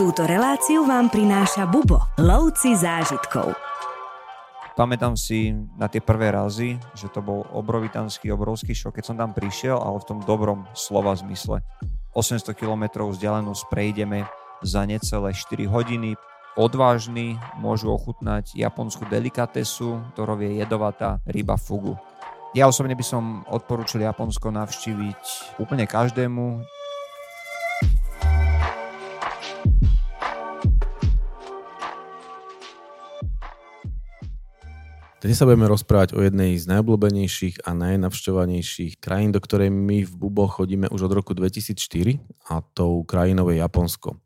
Túto reláciu vám prináša Bubo, lovci zážitkov. Pamätám si na tie prvé razy, že to bol obrovitanský obrovský šok, keď som tam prišiel, ale v tom dobrom slova zmysle. 800 km vzdialenosť prejdeme za necelé 4 hodiny. Odvážni môžu ochutnať japonskú delikatesu, ktorou je jedovatá ryba fugu. Ja osobne by som odporúčil Japonsko navštíviť úplne každému, Dnes sa budeme rozprávať o jednej z najobľúbenejších a najnavštevovanejších krajín, do ktorej my v Bubo chodíme už od roku 2004 a tou krajinou je Japonsko.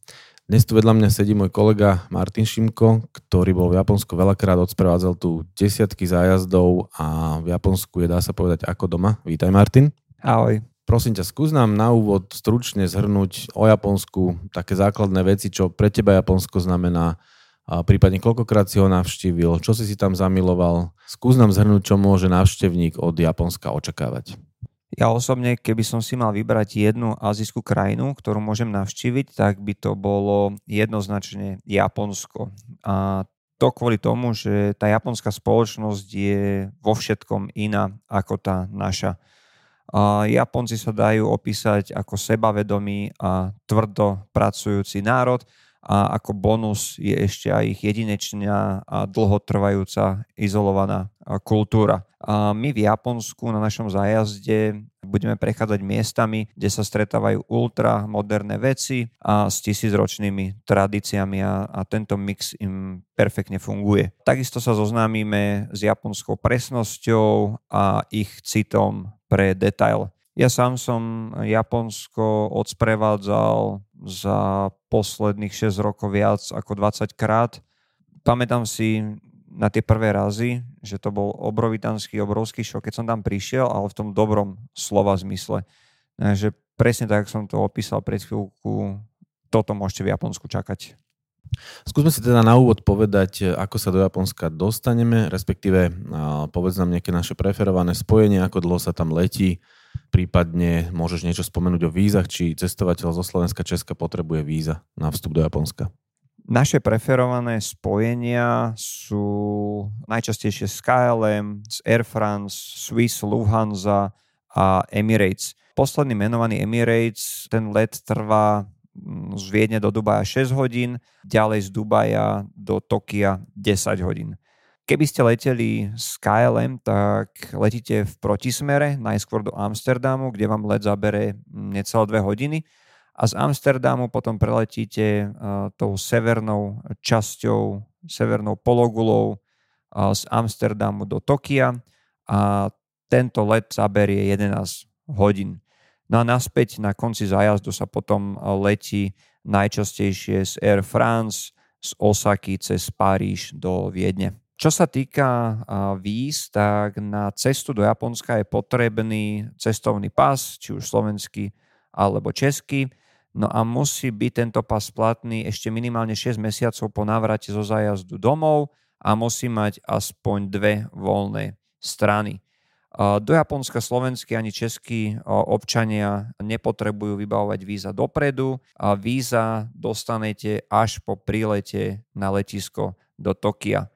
Dnes tu vedľa mňa sedí môj kolega Martin Šimko, ktorý bol v Japonsku veľakrát, odsprevádzal tu desiatky zájazdov a v Japonsku je, dá sa povedať, ako doma. Vítaj Martin. Ahoj. Prosím ťa, skús nám na úvod stručne zhrnúť o Japonsku také základné veci, čo pre teba Japonsko znamená, a prípadne koľkokrát si ho navštívil, čo si si tam zamiloval. Skús nám zhrnúť, čo môže návštevník od Japonska očakávať. Ja osobne, keby som si mal vybrať jednu azijskú krajinu, ktorú môžem navštíviť, tak by to bolo jednoznačne Japonsko. A to kvôli tomu, že tá japonská spoločnosť je vo všetkom iná ako tá naša. A Japonci sa dajú opísať ako sebavedomý a tvrdo pracujúci národ, a ako bonus je ešte aj ich jedinečná a dlhotrvajúca izolovaná kultúra. A my v Japonsku na našom zájazde budeme prechádzať miestami, kde sa stretávajú ultra moderné veci a s tisícročnými tradíciami a, a tento mix im perfektne funguje. Takisto sa zoznámime s japonskou presnosťou a ich citom pre detail. Ja sám som Japonsko odsprevádzal za posledných 6 rokov viac ako 20 krát. Pamätám si na tie prvé razy, že to bol obrovitanský obrovský šok, keď som tam prišiel, ale v tom dobrom slova zmysle. Že presne tak, ako som to opísal pred chvíľku, toto môžete v Japonsku čakať. Skúsme si teda na úvod povedať, ako sa do Japonska dostaneme, respektíve povedz nám nejaké naše preferované spojenie, ako dlho sa tam letí, Prípadne môžeš niečo spomenúť o vízach, či cestovateľ zo Slovenska Česka potrebuje víza na vstup do Japonska. Naše preferované spojenia sú najčastejšie z KLM, z Air France, Swiss, Lufthansa a Emirates. Posledný menovaný Emirates, ten let trvá mm, z Viedne do Dubaja 6 hodín, ďalej z Dubaja do Tokia 10 hodín. Keby ste leteli z KLM, tak letíte v protismere, najskôr do Amsterdamu, kde vám let zabere necelé dve hodiny a z Amsterdamu potom preletíte uh, tou severnou časťou, severnou pologulou uh, z Amsterdamu do Tokia a tento let zaberie 11 hodín. No a naspäť na konci zájazdu sa potom letí najčastejšie z Air France, z Osaky cez Paríž do Viedne. Čo sa týka víz, tak na cestu do Japonska je potrebný cestovný pas, či už slovenský alebo český. No a musí byť tento pas platný ešte minimálne 6 mesiacov po návrate zo zájazdu domov a musí mať aspoň dve voľné strany. Do Japonska slovenskí ani českí občania nepotrebujú vybavovať víza dopredu a víza dostanete až po prílete na letisko do Tokia.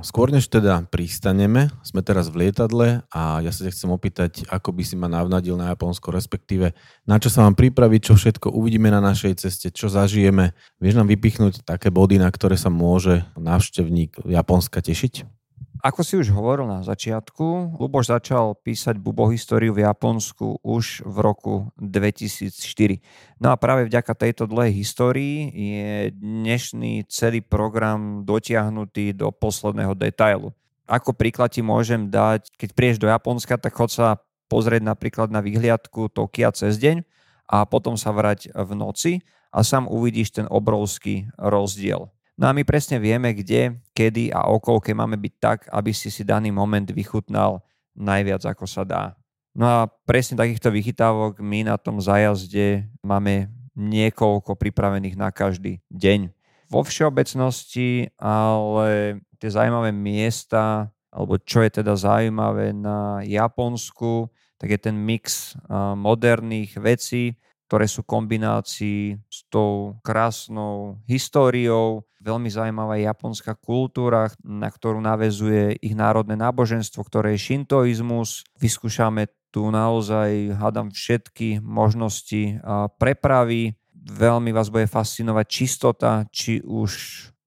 Skôr než teda pristaneme, sme teraz v lietadle a ja sa ťa chcem opýtať, ako by si ma navnadil na Japonsko, respektíve na čo sa mám pripraviť, čo všetko uvidíme na našej ceste, čo zažijeme. Vieš nám vypichnúť také body, na ktoré sa môže návštevník Japonska tešiť? Ako si už hovoril na začiatku, Luboš začal písať bubohistóriu v Japonsku už v roku 2004. No a práve vďaka tejto dlhej histórii je dnešný celý program dotiahnutý do posledného detailu. Ako príklad ti môžem dať, keď prieš do Japonska, tak chod sa pozrieť napríklad na vyhliadku Tokia cez deň a potom sa vrať v noci a sám uvidíš ten obrovský rozdiel. No a my presne vieme, kde, kedy a o koľke máme byť tak, aby si si daný moment vychutnal najviac, ako sa dá. No a presne takýchto vychytávok my na tom zajazde máme niekoľko pripravených na každý deň. Vo všeobecnosti ale tie zaujímavé miesta, alebo čo je teda zaujímavé na Japonsku, tak je ten mix moderných vecí ktoré sú kombinácii s tou krásnou históriou, veľmi zaujímavá japonská kultúra, na ktorú navezuje ich národné náboženstvo, ktoré je šintoizmus. Vyskúšame tu naozaj, hádam, všetky možnosti prepravy. Veľmi vás bude fascinovať čistota, či už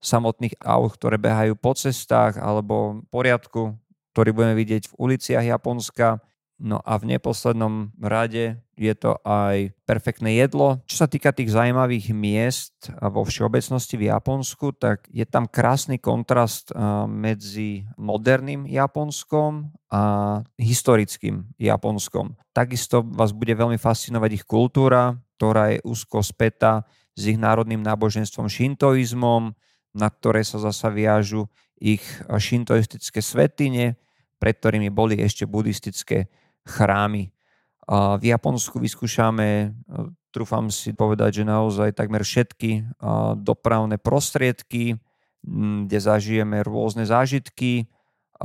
samotných aut, ktoré behajú po cestách, alebo poriadku, ktorý budeme vidieť v uliciach Japonska No a v neposlednom rade je to aj perfektné jedlo. Čo sa týka tých zaujímavých miest vo všeobecnosti v Japonsku, tak je tam krásny kontrast medzi moderným Japonskom a historickým Japonskom. Takisto vás bude veľmi fascinovať ich kultúra, ktorá je úzko spätá s ich národným náboženstvom šintoizmom, na ktoré sa zasa viažu ich šintoistické svetine, pred ktorými boli ešte buddhistické chrámy. V Japonsku vyskúšame, trúfam si povedať, že naozaj takmer všetky dopravné prostriedky, kde zažijeme rôzne zážitky.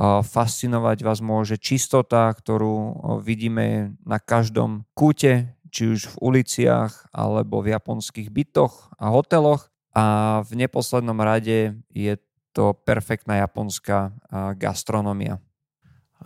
Fascinovať vás môže čistota, ktorú vidíme na každom kúte, či už v uliciach alebo v japonských bytoch a hoteloch. A v neposlednom rade je to perfektná japonská gastronomia.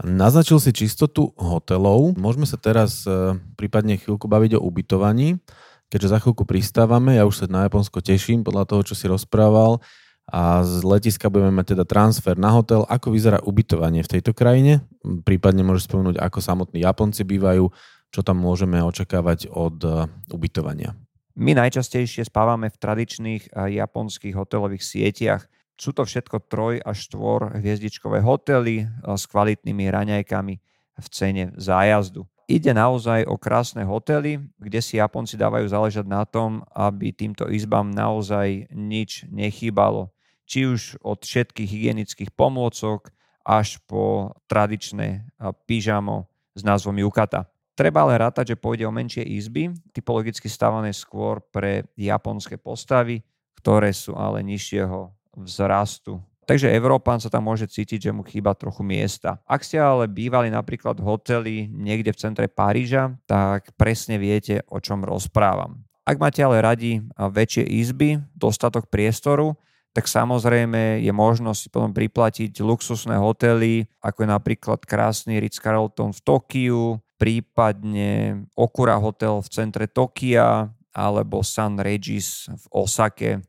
Naznačil si čistotu hotelov. Môžeme sa teraz e, prípadne chvíľku baviť o ubytovaní, keďže za chvíľku pristávame. Ja už sa na Japonsko teším podľa toho, čo si rozprával. A z letiska budeme mať teda transfer na hotel. Ako vyzerá ubytovanie v tejto krajine? Prípadne môžeš spomenúť, ako samotní Japonci bývajú, čo tam môžeme očakávať od e, ubytovania. My najčastejšie spávame v tradičných e, japonských hotelových sieťach. Sú to všetko troj až štvor hviezdičkové hotely s kvalitnými raňajkami v cene zájazdu. Ide naozaj o krásne hotely, kde si Japonci dávajú záležať na tom, aby týmto izbám naozaj nič nechýbalo. Či už od všetkých hygienických pomôcok až po tradičné pyžamo s názvom yukata. Treba ale rátať, že pôjde o menšie izby, typologicky stávané skôr pre japonské postavy, ktoré sú ale nižšieho vzrastu. Takže Európán sa tam môže cítiť, že mu chýba trochu miesta. Ak ste ale bývali napríklad v hoteli niekde v centre Paríža, tak presne viete, o čom rozprávam. Ak máte ale radi väčšie izby, dostatok priestoru, tak samozrejme je možnosť si potom priplatiť luxusné hotely, ako je napríklad krásny Ritz-Carlton v Tokiu, prípadne Okura Hotel v centre Tokia, alebo Sun Regis v Osake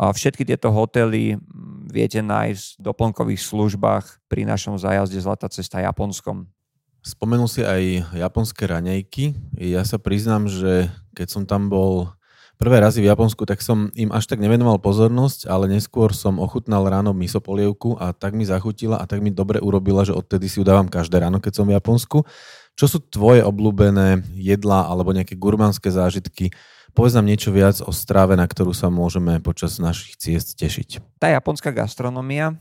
Všetky tieto hotely viete nájsť v doplnkových službách pri našom zájazde Zlatá cesta Japonskom. Spomenul si aj japonské raňajky. Ja sa priznám, že keď som tam bol prvé razy v Japonsku, tak som im až tak nevenoval pozornosť, ale neskôr som ochutnal ráno misopolievku a tak mi zachutila a tak mi dobre urobila, že odtedy si ju dávam každé ráno, keď som v Japonsku. Čo sú tvoje obľúbené jedlá alebo nejaké gurmánske zážitky, Povedz nám niečo viac o stráve, na ktorú sa môžeme počas našich ciest tešiť. Tá japonská gastronomia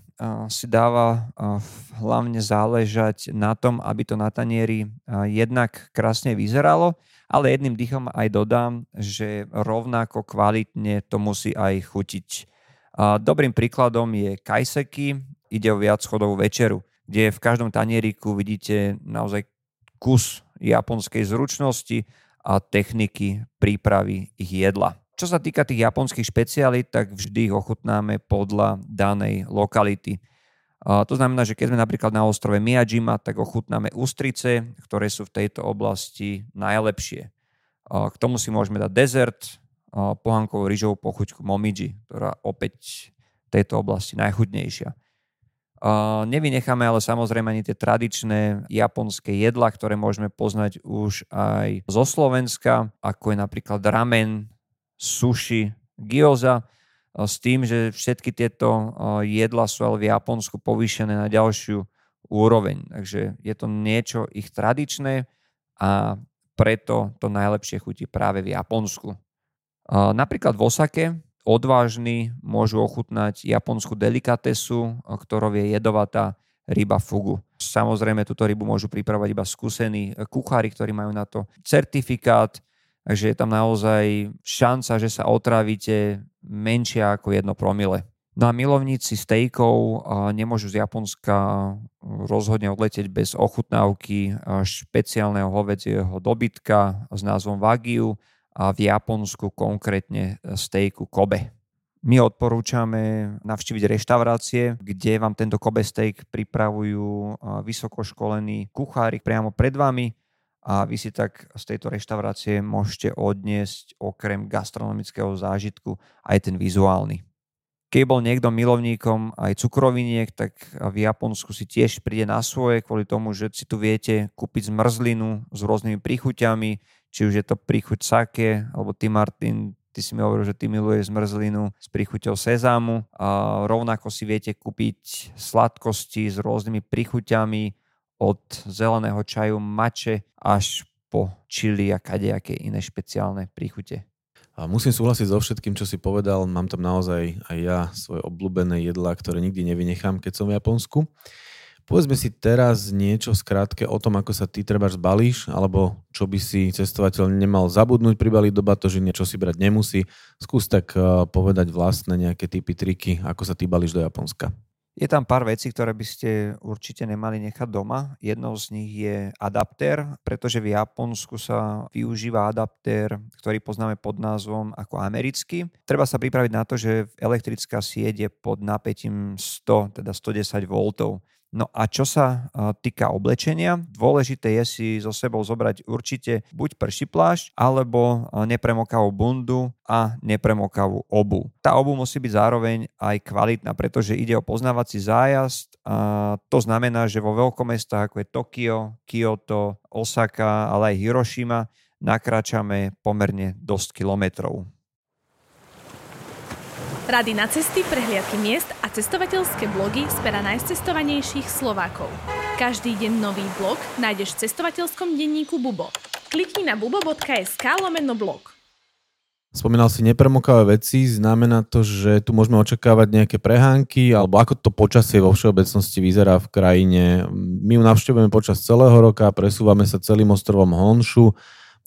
si dáva hlavne záležať na tom, aby to na tanieri jednak krásne vyzeralo, ale jedným dýchom aj dodám, že rovnako kvalitne to musí aj chutiť. Dobrým príkladom je kajseky, ide o viac chodovú večeru, kde v každom tanieriku vidíte naozaj kus japonskej zručnosti, techniky prípravy ich jedla. Čo sa týka tých japonských špecialít, tak vždy ich ochutnáme podľa danej lokality. To znamená, že keď sme napríklad na ostrove Miyajima, tak ochutnáme ústrice, ktoré sú v tejto oblasti najlepšie. K tomu si môžeme dať dezert, pohankovú rýžovú pochuťku momiji, ktorá opäť v tejto oblasti najchudnejšia. Nevynecháme ale samozrejme ani tie tradičné japonské jedla, ktoré môžeme poznať už aj zo Slovenska, ako je napríklad ramen, sushi, gyoza, s tým, že všetky tieto jedla sú ale v Japonsku povýšené na ďalšiu úroveň. Takže je to niečo ich tradičné a preto to najlepšie chutí práve v Japonsku. Napríklad v Osake odvážni môžu ochutnať japonskú delikatesu, ktorou je jedovatá ryba fugu. Samozrejme, túto rybu môžu pripravať iba skúsení kuchári, ktorí majú na to certifikát, takže je tam naozaj šanca, že sa otrávite menšia ako jedno promile. No a milovníci stejkov nemôžu z Japonska rozhodne odletieť bez ochutnávky špeciálneho hovedzieho dobytka s názvom Wagyu v Japonsku, konkrétne stejku Kobe. My odporúčame navštíviť reštaurácie, kde vám tento Kobe steak pripravujú vysokoškolení kuchári priamo pred vami a vy si tak z tejto reštaurácie môžete odniesť okrem gastronomického zážitku aj ten vizuálny. Keď bol niekto milovníkom aj cukroviniek, tak v Japonsku si tiež príde na svoje kvôli tomu, že si tu viete kúpiť zmrzlinu s rôznymi príchuťami, či už je to príchuť sake, alebo ty Martin, ty si mi hovoril, že ty miluješ zmrzlinu s príchuťou sezámu. A rovnako si viete kúpiť sladkosti s rôznymi príchuťami od zeleného čaju mače až po čili a kadejaké iné špeciálne príchute. A musím súhlasiť so všetkým, čo si povedal. Mám tam naozaj aj ja svoje obľúbené jedlá, ktoré nikdy nevynechám, keď som v Japonsku. Povedzme si teraz niečo skrátke o tom, ako sa ty treba zbalíš, alebo čo by si cestovateľ nemal zabudnúť pribaliť do batožiny, čo si brať nemusí. Skús tak eh, povedať vlastné nejaké typy, triky, ako sa ty balíš do Japonska. Je tam pár vecí, ktoré by ste určite nemali nechať doma. Jednou z nich je adaptér, pretože v Japonsku sa využíva adaptér, ktorý poznáme pod názvom ako americký. Treba sa pripraviť na to, že elektrická sieť je pod napätím 100, teda 110 V. No a čo sa týka oblečenia, dôležité je si so sebou zobrať určite buď prší plášť, alebo nepremokavú bundu a nepremokavú obu. Tá obu musí byť zároveň aj kvalitná, pretože ide o poznávací zájazd a to znamená, že vo veľkomestách ako je Tokio, Kyoto, Osaka, ale aj Hiroshima nakráčame pomerne dosť kilometrov. Rady na cesty, prehliadky miest a cestovateľské blogy z pera najcestovanejších Slovákov. Každý deň nový blog nájdeš v cestovateľskom denníku Bubo. Klikni na bubo.sk lomeno blog. Spomínal si nepremokavé veci, znamená to, že tu môžeme očakávať nejaké prehánky, alebo ako to počasie vo všeobecnosti vyzerá v krajine. My ju navštevujeme počas celého roka, presúvame sa celým ostrovom Honšu,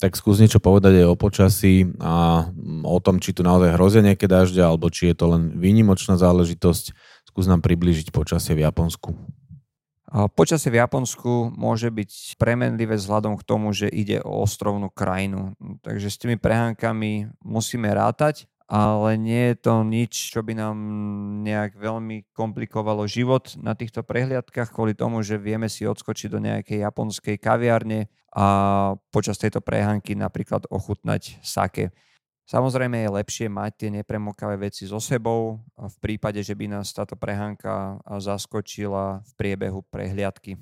tak skús niečo povedať aj o počasí a o tom, či tu naozaj hrozia nejaké dažďa, alebo či je to len výnimočná záležitosť. Skús nám približiť počasie v Japonsku. Počasie v Japonsku môže byť premenlivé vzhľadom k tomu, že ide o ostrovnú krajinu. Takže s tými prehánkami musíme rátať ale nie je to nič, čo by nám nejak veľmi komplikovalo život na týchto prehliadkach kvôli tomu, že vieme si odskočiť do nejakej japonskej kaviarne a počas tejto prehánky napríklad ochutnať sake. Samozrejme je lepšie mať tie nepremokavé veci so sebou v prípade, že by nás táto prehánka zaskočila v priebehu prehliadky.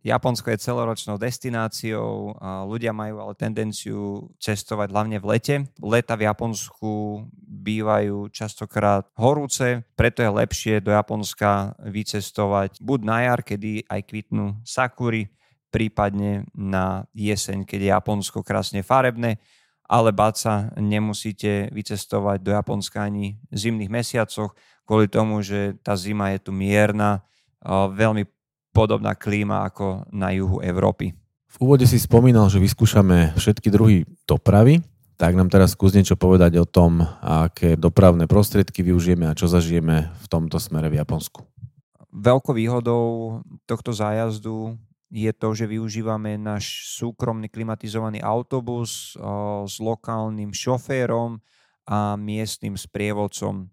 Japonsko je celoročnou destináciou, a ľudia majú ale tendenciu cestovať hlavne v lete. Leta v Japonsku bývajú častokrát horúce, preto je lepšie do Japonska vycestovať buď na jar, kedy aj kvitnú sakury, prípadne na jeseň, keď je Japonsko krásne farebné, ale báca nemusíte vycestovať do Japonska ani v zimných mesiacoch, kvôli tomu, že tá zima je tu mierna, veľmi podobná klíma ako na juhu Európy. V úvode si spomínal, že vyskúšame všetky druhy dopravy, tak nám teraz skús niečo povedať o tom, aké dopravné prostriedky využijeme a čo zažijeme v tomto smere v Japonsku. Veľkou výhodou tohto zájazdu je to, že využívame náš súkromný klimatizovaný autobus s lokálnym šoférom a miestnym sprievodcom.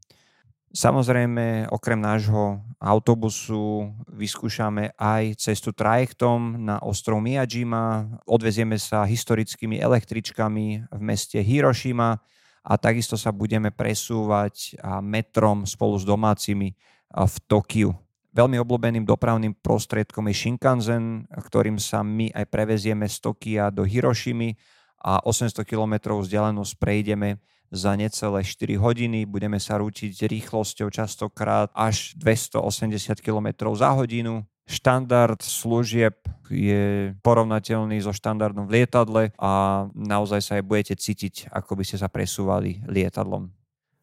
Samozrejme, okrem nášho autobusu vyskúšame aj cestu trajektom na ostrov Miyajima, odvezieme sa historickými električkami v meste Hiroshima a takisto sa budeme presúvať metrom spolu s domácimi v Tokiu. Veľmi obľúbeným dopravným prostriedkom je Shinkansen, ktorým sa my aj prevezieme z Tokia do Hirošimy a 800 km vzdialenosť prejdeme za necelé 4 hodiny. Budeme sa rútiť rýchlosťou častokrát až 280 km za hodinu. Štandard služieb je porovnateľný so štandardom v lietadle a naozaj sa aj budete cítiť, ako by ste sa presúvali lietadlom.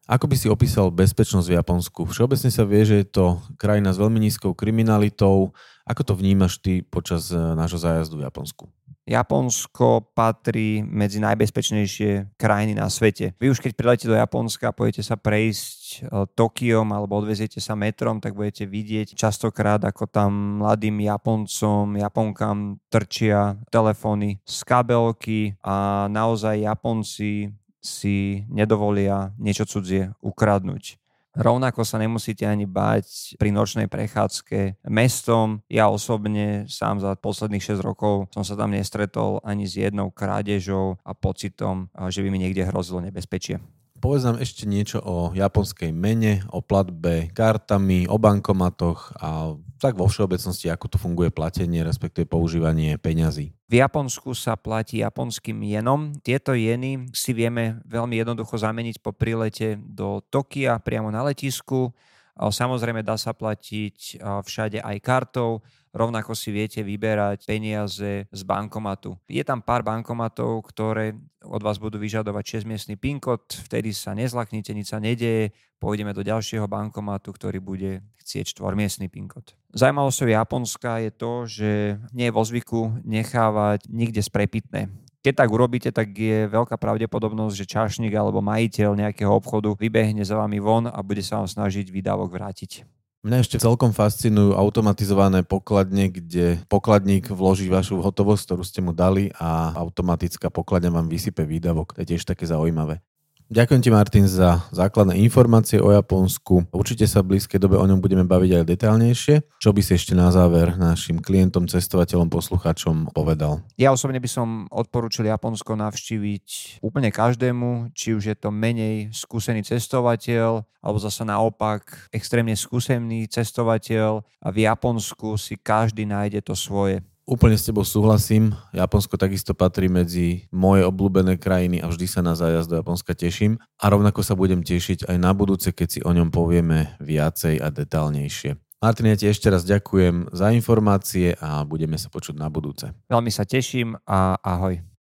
Ako by si opísal bezpečnosť v Japonsku? Všeobecne sa vie, že je to krajina s veľmi nízkou kriminalitou. Ako to vnímaš ty počas eh, nášho zájazdu v Japonsku? Japonsko patrí medzi najbezpečnejšie krajiny na svete. Vy už keď prilete do Japonska a pôjdete sa prejsť e, Tokiom alebo odveziete sa metrom, tak budete vidieť častokrát, ako tam mladým Japoncom, Japonkám trčia telefóny z kabelky a naozaj Japonci si nedovolia niečo cudzie ukradnúť. Rovnako sa nemusíte ani báť pri nočnej prechádzke mestom. Ja osobne sám za posledných 6 rokov som sa tam nestretol ani s jednou krádežou a pocitom, že by mi niekde hrozilo nebezpečie. Povedz nám ešte niečo o japonskej mene, o platbe kartami, o bankomatoch a tak vo všeobecnosti, ako tu funguje platenie, respektíve používanie peňazí. V Japonsku sa platí japonským jenom. Tieto jeny si vieme veľmi jednoducho zameniť po prilete do Tokia priamo na letisku. Samozrejme dá sa platiť všade aj kartou, rovnako si viete vyberať peniaze z bankomatu. Je tam pár bankomatov, ktoré od vás budú vyžadovať 6-miestný PIN kód, vtedy sa nezlaknite, nič sa nedeje, pôjdeme do ďalšieho bankomatu, ktorý bude chcieť 4-miestný PIN kód. Zaujímavosťou Japonska je to, že nie je vo zvyku nechávať nikde sprepitné. Keď tak urobíte, tak je veľká pravdepodobnosť, že čašník alebo majiteľ nejakého obchodu vybehne za vami von a bude sa vám snažiť výdavok vrátiť. Mňa ešte celkom fascinujú automatizované pokladne, kde pokladník vloží vašu hotovosť, ktorú ste mu dali a automatická pokladňa vám vysype výdavok. To je tiež také zaujímavé. Ďakujem ti Martin za základné informácie o Japonsku. Určite sa v blízkej dobe o ňom budeme baviť aj detaľnejšie. Čo by si ešte na záver našim klientom, cestovateľom, poslucháčom povedal? Ja osobne by som odporúčil Japonsko navštíviť úplne každému, či už je to menej skúsený cestovateľ, alebo zase naopak extrémne skúsený cestovateľ a v Japonsku si každý nájde to svoje. Úplne s tebou súhlasím. Japonsko takisto patrí medzi moje obľúbené krajiny a vždy sa na zájazd do Japonska teším. A rovnako sa budem tešiť aj na budúce, keď si o ňom povieme viacej a detálnejšie. Martin, ja ti ešte raz ďakujem za informácie a budeme sa počuť na budúce. Veľmi sa teším a ahoj.